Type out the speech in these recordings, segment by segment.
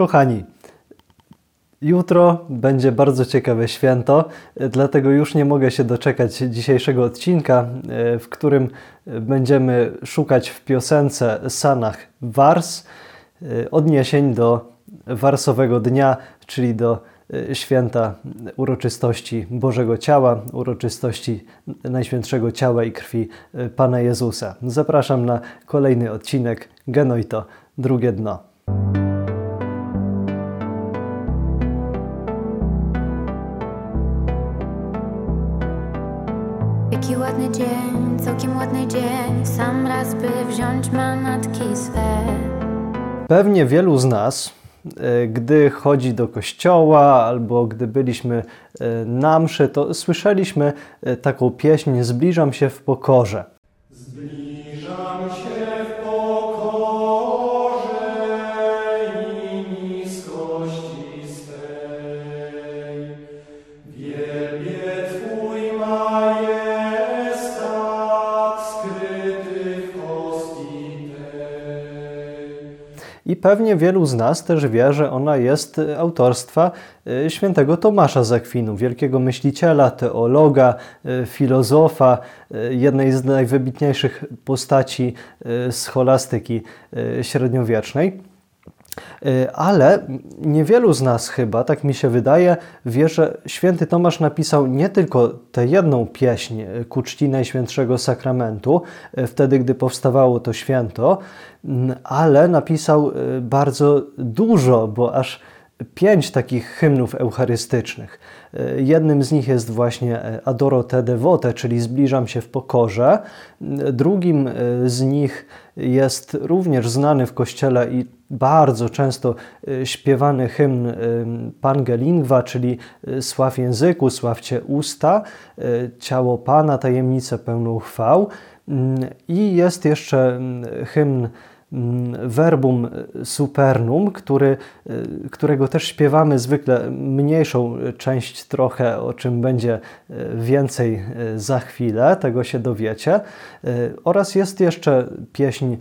Kochani, jutro będzie bardzo ciekawe święto, dlatego już nie mogę się doczekać dzisiejszego odcinka, w którym będziemy szukać w piosence Sanach Wars odniesień do Warsowego Dnia, czyli do święta uroczystości Bożego Ciała, uroczystości Najświętszego Ciała i Krwi Pana Jezusa. Zapraszam na kolejny odcinek Genoito, drugie dno. Ładny dzień, sam raz by wziąć manatki swe. Pewnie wielu z nas, e, gdy chodzi do kościoła albo gdy byliśmy e, na mszy, to słyszeliśmy e, taką pieśń Zbliżam się w pokorze. Zbliżam się I pewnie wielu z nas też wie, że ona jest autorstwa e, świętego Tomasza z Akwinu, wielkiego myśliciela, teologa, e, filozofa, e, jednej z najwybitniejszych postaci scholastyki średniowiecznej. E, Ale niewielu z nas chyba, tak mi się wydaje, wie, że święty Tomasz napisał nie tylko tę jedną pieśń e, ku czci Najświętszego Sakramentu, e, wtedy gdy powstawało to święto, ale napisał bardzo dużo, bo aż pięć takich hymnów eucharystycznych. Jednym z nich jest właśnie Adoro te devote, czyli Zbliżam się w pokorze. Drugim z nich jest również znany w kościele i bardzo często e, śpiewany hymn e, Pange Lingua, czyli e, Sław języku, sławcie usta, ciało Pana, tajemnicę pełną chwał. Mm, I jest jeszcze mm, hymn Verbum Supernum, który, y, którego też śpiewamy zwykle mniejszą część trochę, o czym będzie y, więcej za chwilę, tego się dowiecie. Oraz jest jeszcze pieśń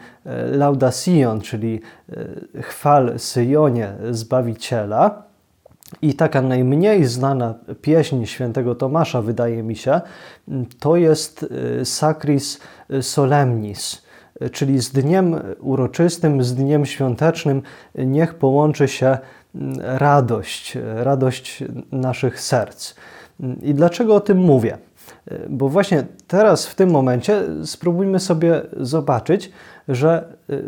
Lauda Sion, czyli Chwal Syjonie Zbawiciela. I taka najmniej znana pieśń świętego Tomasza, wydaje mi się, to jest Sacris Solemnis, czyli z dniem uroczystym, z dniem świątecznym niech połączy się mm, radość, radość naszych serc. I dlaczego o tym mówię? Bo właśnie teraz, w tym momencie, spróbujmy sobie zobaczyć, że y,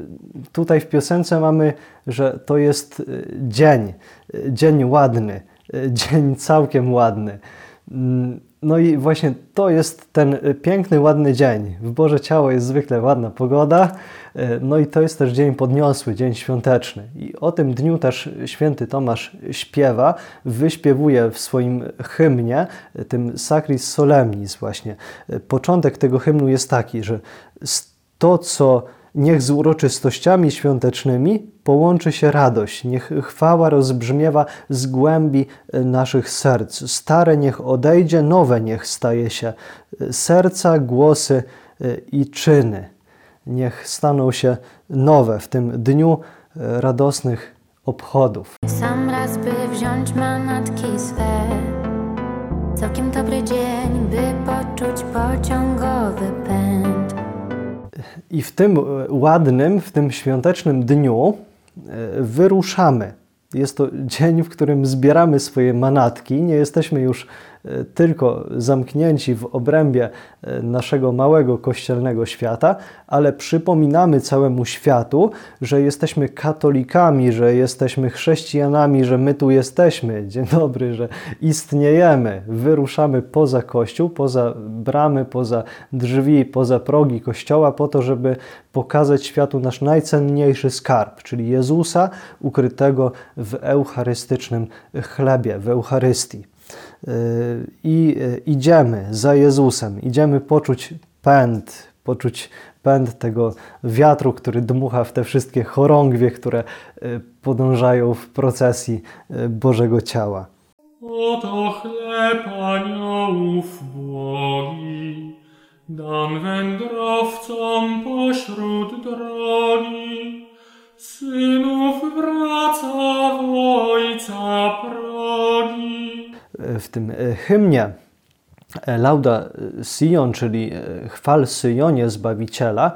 tutaj w piosence mamy, że to jest y, dzień, y, dzień ładny, dzień całkiem ładny. No i właśnie to jest ten y, piękny, ładny dzień. W Boże Ciało jest zwykle ładna pogoda, y, no i to jest też dzień podniosły, dzień świąteczny. I o tym dniu też święty Tomasz śpiewa, wyśpiewuje w swoim hymnie, y, tym Sacris Solemnis właśnie. Początek tego hymnu jest taki, że to, co niech z uroczystościami świątecznymi połączy się radość, niech chwała rozbrzmiewa z głębi e, naszych serc. Stare niech odejdzie, nowe niech staje się. Serca, głosy e, i czyny niech staną się nowe w tym dniu e, radosnych obchodów. Sam raz by wziąć manatki swe. Całkiem dobry dzień, by poczuć pociągowy pęd. I w tym e, ładnym, w tym świątecznym dniu e, wyruszamy. Jest to dzień, w którym zbieramy swoje manatki. Nie jesteśmy już tylko zamknięci w obrębie e, naszego małego kościelnego świata, ale przypominamy całemu światu, że jesteśmy katolikami, że jesteśmy chrześcijanami, że my tu jesteśmy. Dzień dobry, że istniejemy. Wyruszamy poza kościół, poza bramy, poza drzwi, poza progi kościoła, po to, żeby pokazać światu nasz najcenniejszy skarb, czyli Jezusa ukrytego w eucharystycznym chlebie, w Eucharystii. Yy, I yy, idziemy za Jezusem, idziemy poczuć pęd, poczuć pęd tego wiatru, który dmucha w te wszystkie chorągwie, które yy, podążają w procesji Bożego Ciała. Oto chleb aniołów błogi, dam wędrowcom pośród drogi. Synów wraca w tym hymnie Lauda Sion, czyli chwal Syjonie Zbawiciela,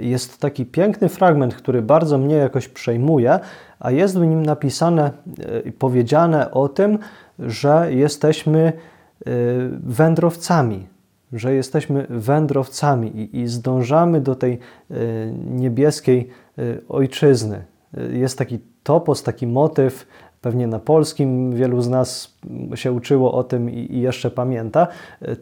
jest taki piękny fragment, który bardzo mnie jakoś przejmuje, a jest w nim napisane i powiedziane o tym, że jesteśmy wędrowcami, że jesteśmy wędrowcami i zdążamy do tej niebieskiej ojczyzny. Jest taki topos, taki motyw, pewnie na polskim wielu z nas się uczyło o tym i, jeszcze pamięta.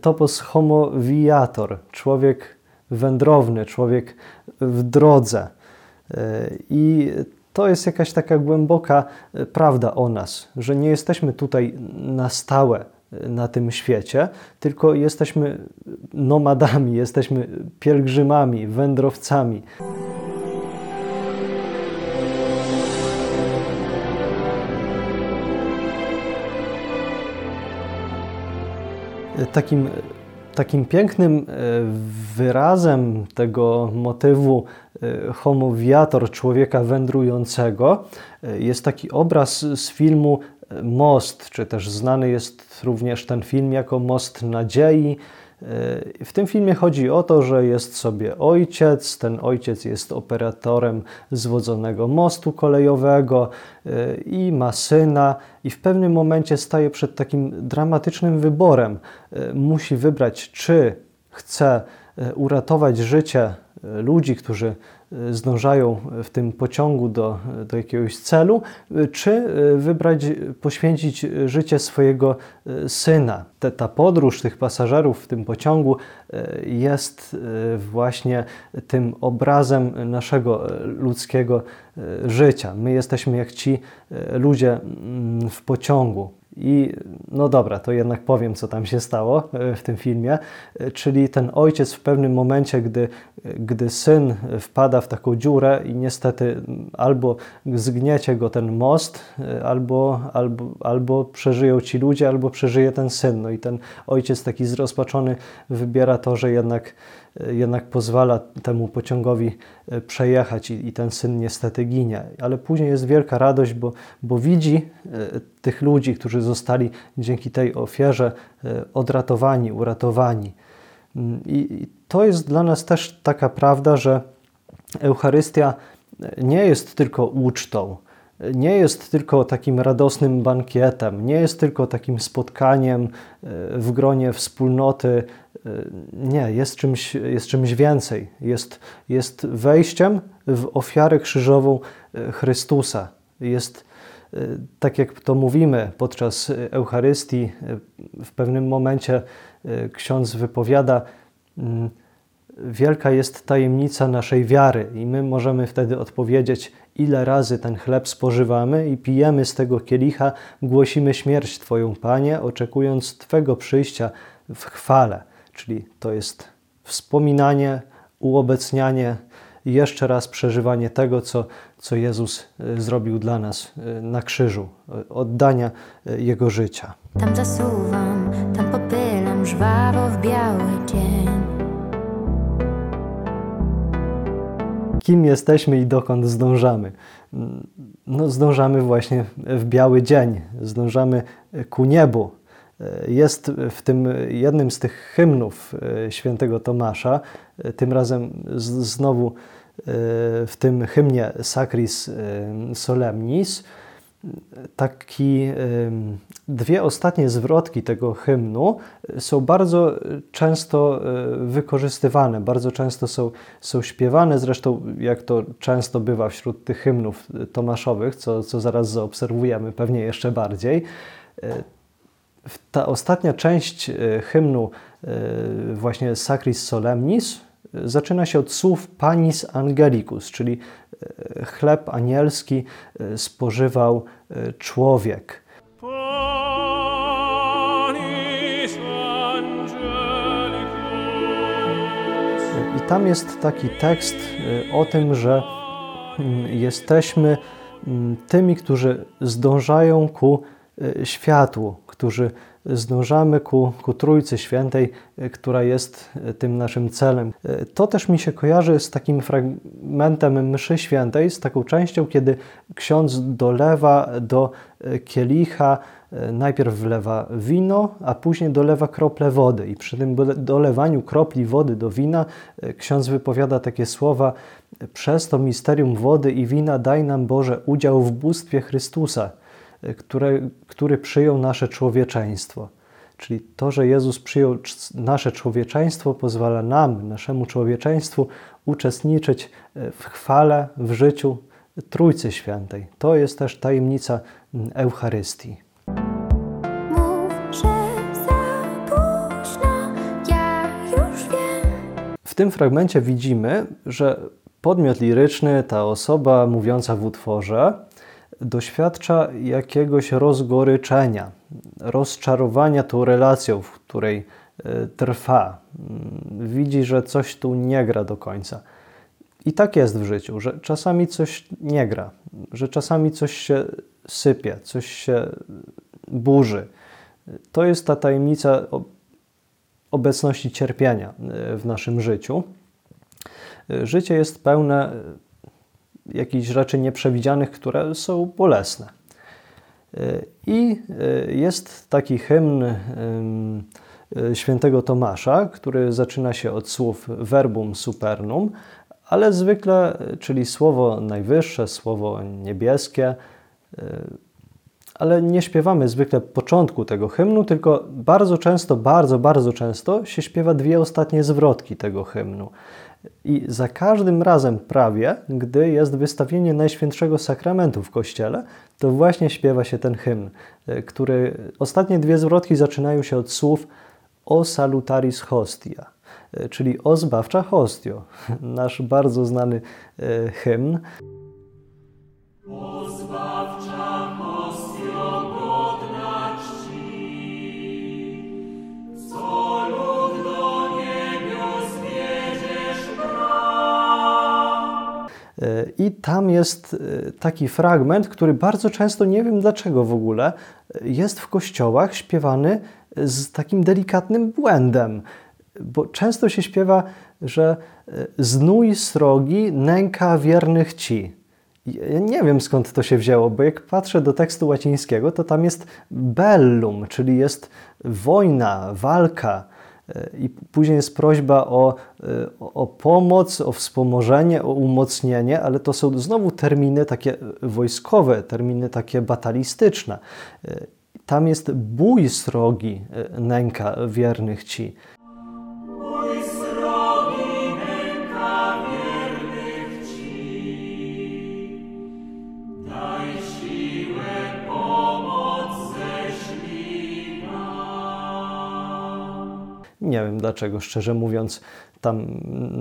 Topos homo viator, człowiek wędrowny, człowiek w drodze. I to jest jakaś taka głęboka prawda o nas, że nie jesteśmy tutaj na stałe na tym świecie, tylko jesteśmy nomadami, jesteśmy pielgrzymami, wędrowcami. Takim, takim pięknym e, wyrazem tego motywu e, homo viator, człowieka wędrującego, e, jest taki obraz z filmu Most, czy też znany jest również ten film jako Most Nadziei. W tym filmie chodzi o to, że jest sobie ojciec, ten ojciec jest operatorem zwodzonego mostu kolejowego e, i ma syna, i w pewnym momencie staje przed takim dramatycznym wyborem. E, musi wybrać, czy chce e, uratować życie ludzi, którzy zdążają w tym pociągu do, do jakiegoś celu, czy wybrać, poświęcić życie swojego syna. Ta podróż tych pasażerów w tym pociągu jest właśnie tym obrazem naszego ludzkiego życia. My jesteśmy jak ci ludzie w pociągu. I no dobra, to jednak powiem, co tam się stało e, w tym filmie. E, czyli ten ojciec w pewnym momencie, gdy, gdy syn wpada w taką dziurę i niestety albo zgniecie go ten most, e, albo, albo, albo przeżyją ci ludzie, albo przeżyje ten syn. No i ten ojciec taki zrozpaczony wybiera to, że jednak jednak pozwala temu pociągowi e, przejechać i, i, ten syn niestety ginie. Ale później jest wielka radość, bo, bo widzi e, tych ludzi, którzy zostali dzięki tej ofierze e, odratowani, uratowani. Mm, I, to jest dla nas też taka prawda, że Eucharystia nie jest tylko ucztą, nie jest tylko takim radosnym bankietem, nie jest tylko takim spotkaniem w gronie wspólnoty nie, jest czymś, jest czymś więcej. Jest, jest wejściem w ofiarę krzyżową e, Chrystusa. Jest, e, tak jak to mówimy podczas Eucharystii, e, w pewnym momencie ksiądz wypowiada, mm, wielka jest tajemnica naszej wiary i my możemy wtedy odpowiedzieć, ile razy ten chleb spożywamy i pijemy z tego kielicha, głosimy śmierć Twoją, Panie, oczekując Twego przyjścia w chwale. Czyli to jest wspominanie, uobecnianie jeszcze raz przeżywanie tego, co, co Jezus e, zrobił dla nas e, na krzyżu, e, oddania Jego życia. Tam zasuwam, tam popylam żwawo w biały dzień. Kim jesteśmy i dokąd zdążamy? No, zdążamy właśnie w biały dzień, zdążamy ku niebu, jest w tym jednym z tych hymnów świętego Tomasza, tym razem znowu w tym hymnie Sacris Solemnis, taki, dwie ostatnie zwrotki tego hymnu są bardzo często wykorzystywane, bardzo często są, są śpiewane, zresztą jak to często bywa wśród tych hymnów tomaszowych, co, co zaraz zaobserwujemy pewnie jeszcze bardziej ta ostatnia część hymnu, właśnie Sacris Solemnis, zaczyna się od słów Panis Angelicus, czyli chleb anielski spożywał człowiek. I tam jest taki tekst o tym, że jesteśmy tymi, którzy zdążają ku światłu, którzy zdążamy ku, ku Trójcy Świętej, która jest tym naszym celem. To też mi się kojarzy z takim fragmentem mszy świętej, z taką częścią, kiedy ksiądz dolewa do kielicha, najpierw wlewa wino, a później dolewa krople wody. I przy tym dolewaniu kropli wody do wina ksiądz wypowiada takie słowa: Przez to misterium wody i wina daj nam Boże udział w bóstwie Chrystusa które, który przyjął nasze człowieczeństwo. Czyli to, że Jezus przyjął nasze człowieczeństwo, pozwala nam, naszemu człowieczeństwu, uczestniczyć e, w chwale, w życiu Trójcy Świętej. To jest też tajemnica Eucharystii. W tym fragmencie widzimy, że podmiot liryczny, ta osoba mówiąca w utworze, doświadcza jakiegoś rozgoryczenia, rozczarowania tą relacją, w której e, trwa. Mm, widzi, że coś tu nie gra do końca. I tak jest w życiu, że czasami coś nie gra, że czasami coś się sypie, coś się burzy. To jest ta tajemnica obecności cierpienia e, w naszym życiu. E, życie jest pełne jakichś rzeczy nieprzewidzianych, które są bolesne. Y, I y, jest taki hymn y, świętego Tomasza, który zaczyna się od słów verbum supernum, ale zwykle, czyli słowo najwyższe, słowo niebieskie, ale nie śpiewamy zwykle początku tego hymnu, tylko bardzo często, bardzo, bardzo często się śpiewa dwie ostatnie zwrotki tego hymnu. I za każdym razem prawie, gdy jest wystawienie Najświętszego Sakramentu w Kościele, to właśnie śpiewa się ten hymn, e, który ostatnie dwie zwrotki zaczynają się od słów O salutaris hostia, e, czyli o zbawcza hostio, nasz bardzo znany e, hymn. I tam jest e, taki fragment, który bardzo często, nie wiem dlaczego w ogóle, e, jest w kościołach śpiewany z takim delikatnym błędem. Bo często się śpiewa, że znój srogi nęka wiernych ci. Ja nie wiem skąd to się wzięło, bo jak patrzę do tekstu łacińskiego, to tam jest bellum, czyli jest wojna, walka. I później jest prośba o, o pomoc, o wspomożenie, o umocnienie, ale to są znowu terminy takie wojskowe, terminy takie batalistyczne. Tam jest bój srogi nęka wiernych ci. Nie wiem dlaczego, szczerze mówiąc, tam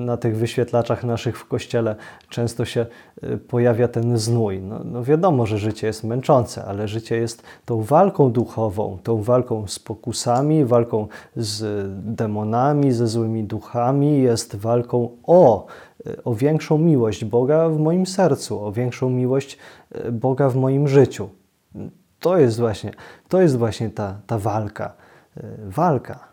na tych wyświetlaczach naszych w kościele często się y, pojawia ten znój. No, no, wiadomo, że życie jest męczące, ale życie jest tą walką duchową, tą walką z pokusami, walką z demonami, ze złymi duchami, jest walką o, y, o większą miłość Boga w moim sercu, o większą miłość y, Boga w moim życiu. To jest właśnie, to jest właśnie ta, ta walka. Walka.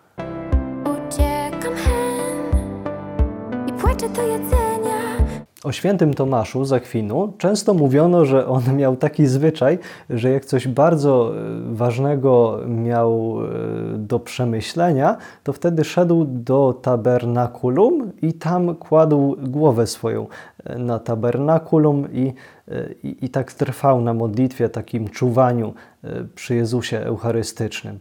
O świętym Tomaszu z Akwinu często mówiono, że on miał taki zwyczaj, że jak coś bardzo e, ważnego miał e, do przemyślenia, to wtedy szedł do tabernakulum i tam kładł głowę swoją e, na tabernakulum i, i, i tak trwał na modlitwie, takim czuwaniu przy Jezusie Eucharystycznym.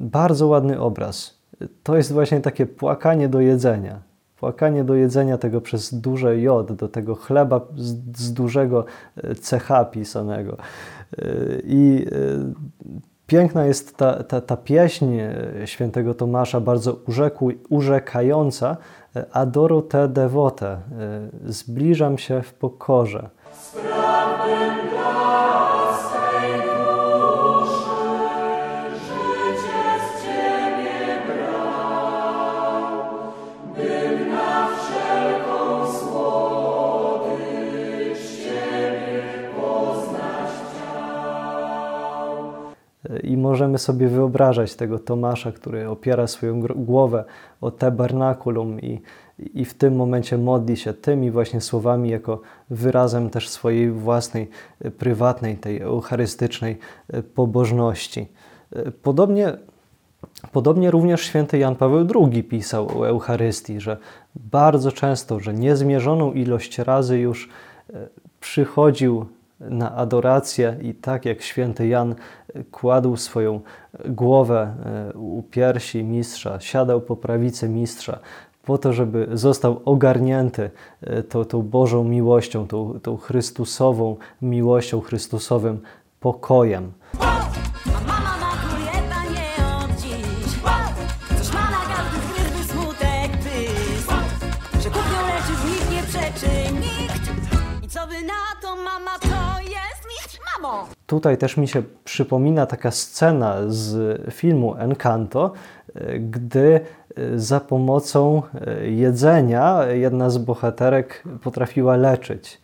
Bardzo ładny obraz. To jest właśnie takie płakanie do jedzenia płakanie do jedzenia tego przez duże J, do tego chleba z, z dużego e, CH pisanego. E, I e, piękna jest ta, ta, ta pieśń świętego Tomasza, bardzo urzeku, urzekająca. Adoro te devote, zbliżam się w pokorze. I możemy sobie wyobrażać tego Tomasza, który opiera swoją głowę o tabernakulum i, i w tym momencie modli się tymi właśnie słowami, jako wyrazem też swojej własnej, prywatnej, tej eucharystycznej pobożności. Podobnie Podobnie również święty Jan Paweł II pisał o Eucharystii, że bardzo często, że niezmierzoną ilość razy już e, przychodził na adorację i tak jak święty Jan kładł swoją głowę e, u piersi mistrza, siadał po prawicy mistrza, po to, żeby został ogarnięty e, tą, tą Bożą miłością, tą, tą Chrystusową miłością, Chrystusowym pokojem. Tutaj też mi się przypomina taka scena z filmu Encanto, gdy za pomocą jedzenia jedna z bohaterek potrafiła leczyć.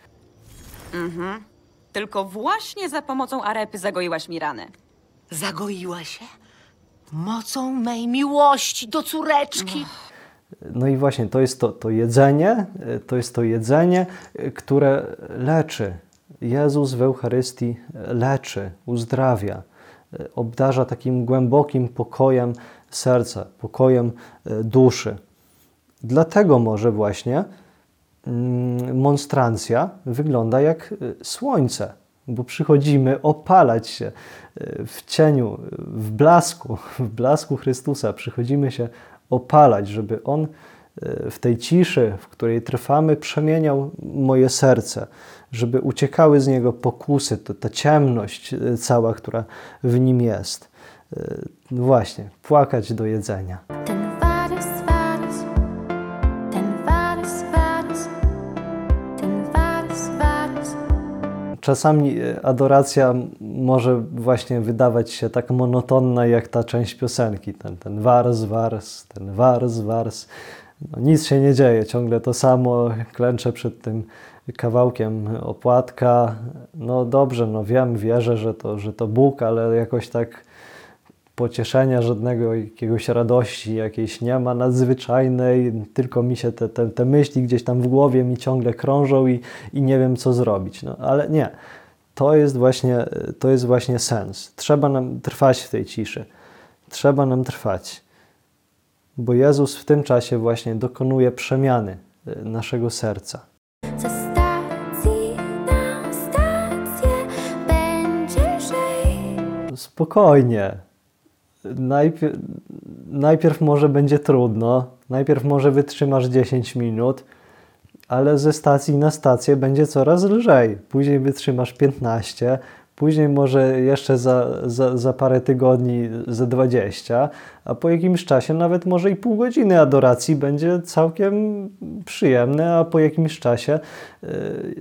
Mhm. Tylko właśnie za pomocą arepy zagoiłaś mi ranę. Zagoiła się? Mocą mej miłości do córeczki. No i właśnie to jest to, to jedzenie, to jest to jedzenie, które leczy Jezus w Eucharystii leczy, uzdrawia, obdarza takim głębokim pokojem serca, pokojem e, duszy. Dlatego może właśnie mm, monstrancja wygląda jak e, słońce, bo przychodzimy opalać się e, w cieniu, w blasku, w blasku Chrystusa. Przychodzimy się opalać, żeby On w tej ciszy, w której trwamy, przemieniał moje serce żeby uciekały z niego pokusy, to, ta ciemność e, cała, która w nim jest. E, no właśnie, płakać do jedzenia. Czasami adoracja może właśnie wydawać się tak monotonna jak ta część piosenki. Ten, ten wars, wars, ten wars, wars. No, nic się nie dzieje, ciągle to samo, klęczę przed tym kawałkiem opłatka. No dobrze, no wiem, wierzę, że to, że to Bóg, ale jakoś tak pocieszenia żadnego, jakiegoś radości jakiejś nie ma nadzwyczajnej, tylko mi się te, te, te myśli gdzieś tam w głowie mi ciągle krążą i, i nie wiem co zrobić. No ale nie, to jest, właśnie, to jest właśnie sens. Trzeba nam trwać w tej ciszy. Trzeba nam trwać. Bo Jezus w tym czasie właśnie dokonuje przemiany e, naszego serca. spokojnie. Najpierw, najpierw może będzie trudno, najpierw może wytrzymasz 10 minut, ale ze stacji na stację będzie coraz lżej. Później wytrzymasz 15, Później może jeszcze za, za, za parę tygodni ze 20, a po jakimś czasie nawet może i pół godziny adoracji będzie całkiem przyjemne, a po jakimś czasie y,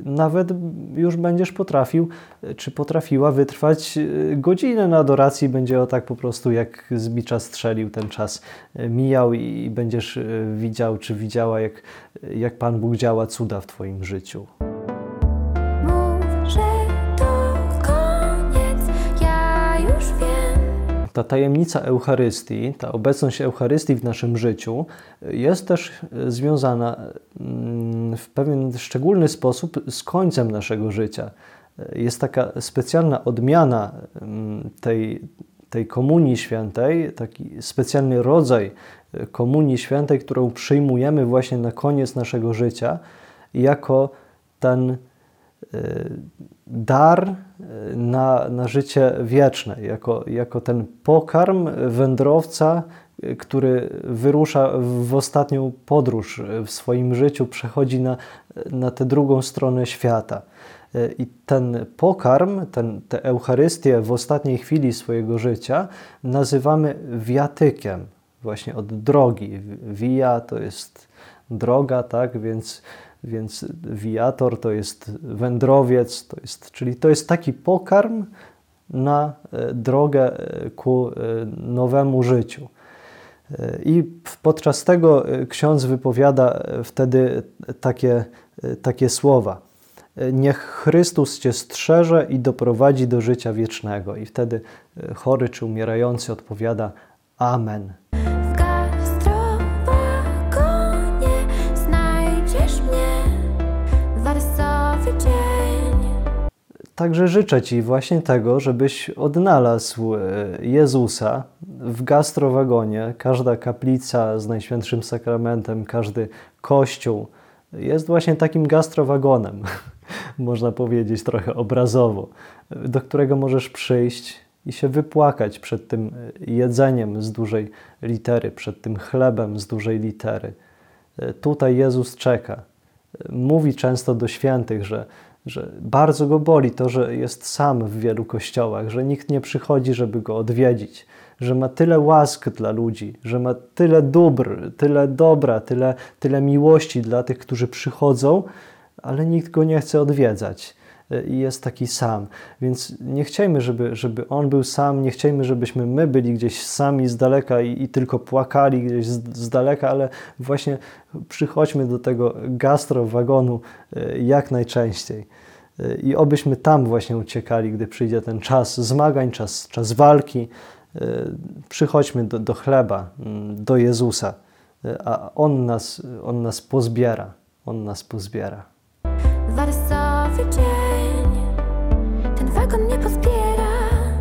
nawet już będziesz potrafił, czy potrafiła wytrwać y, godzinę na adoracji, będzie o tak po prostu jak z strzelił ten czas y, mijał i będziesz widział, czy widziała, jak, jak Pan Bóg działa cuda w Twoim życiu. Ta tajemnica Eucharystii, ta obecność Eucharystii w naszym życiu jest też e, związana mm, w pewien szczególny sposób z końcem naszego życia. E, jest taka specjalna odmiana mm, tej, tej komunii świętej, taki specjalny rodzaj komunii świętej, którą przyjmujemy właśnie na koniec naszego życia, jako ten dar e, na, na życie wieczne, jako, jako ten pokarm wędrowca, e, który wyrusza w ostatnią podróż w swoim życiu, przechodzi na, na tę drugą stronę świata. I ten pokarm, ten, tę Eucharystię w ostatniej chwili swojego życia nazywamy wiatykiem, właśnie od drogi. Via to jest droga, tak, więc więc wiator to jest wędrowiec, to jest, czyli to jest taki pokarm na e, drogę e, ku e, nowemu życiu. I podczas tego ksiądz wypowiada wtedy takie, takie słowa. Niech Chrystus Cię strzeże i doprowadzi do życia wiecznego. I wtedy chory czy umierający odpowiada Amen. Także życzę Ci właśnie tego, żebyś odnalazł e, Jezusa w gastrowagonie. Każda kaplica z Najświętszym Sakramentem, każdy kościół jest właśnie takim gastrowagonem, można powiedzieć trochę obrazowo, do którego możesz przyjść i się wypłakać przed tym jedzeniem z dużej litery, przed tym chlebem z dużej litery. E, Tutaj Jezus czeka. Mówi często do świętych, że, że bardzo go boli to, że jest sam w wielu kościołach, że nikt nie przychodzi, żeby go odwiedzić, że ma tyle łask dla ludzi, że ma tyle dóbr, tyle dobra, tyle, tyle miłości dla tych, którzy przychodzą, ale nikt go nie chce odwiedzać i jest taki sam. Więc nie chciejmy, żeby, żeby on był sam, nie chciejmy, żebyśmy my byli gdzieś sami z daleka i, i tylko płakali gdzieś z, z daleka, ale właśnie przychodźmy do tego gastrowagonu e, jak najczęściej. E, I obyśmy tam właśnie uciekali, gdy przyjdzie ten czas zmagań, czas, czas walki. E, Przychodźmy do, do chleba, mm, do Jezusa, a On nas, On nas pozbiera. On nas pozbiera. Zwei Gummipuspier.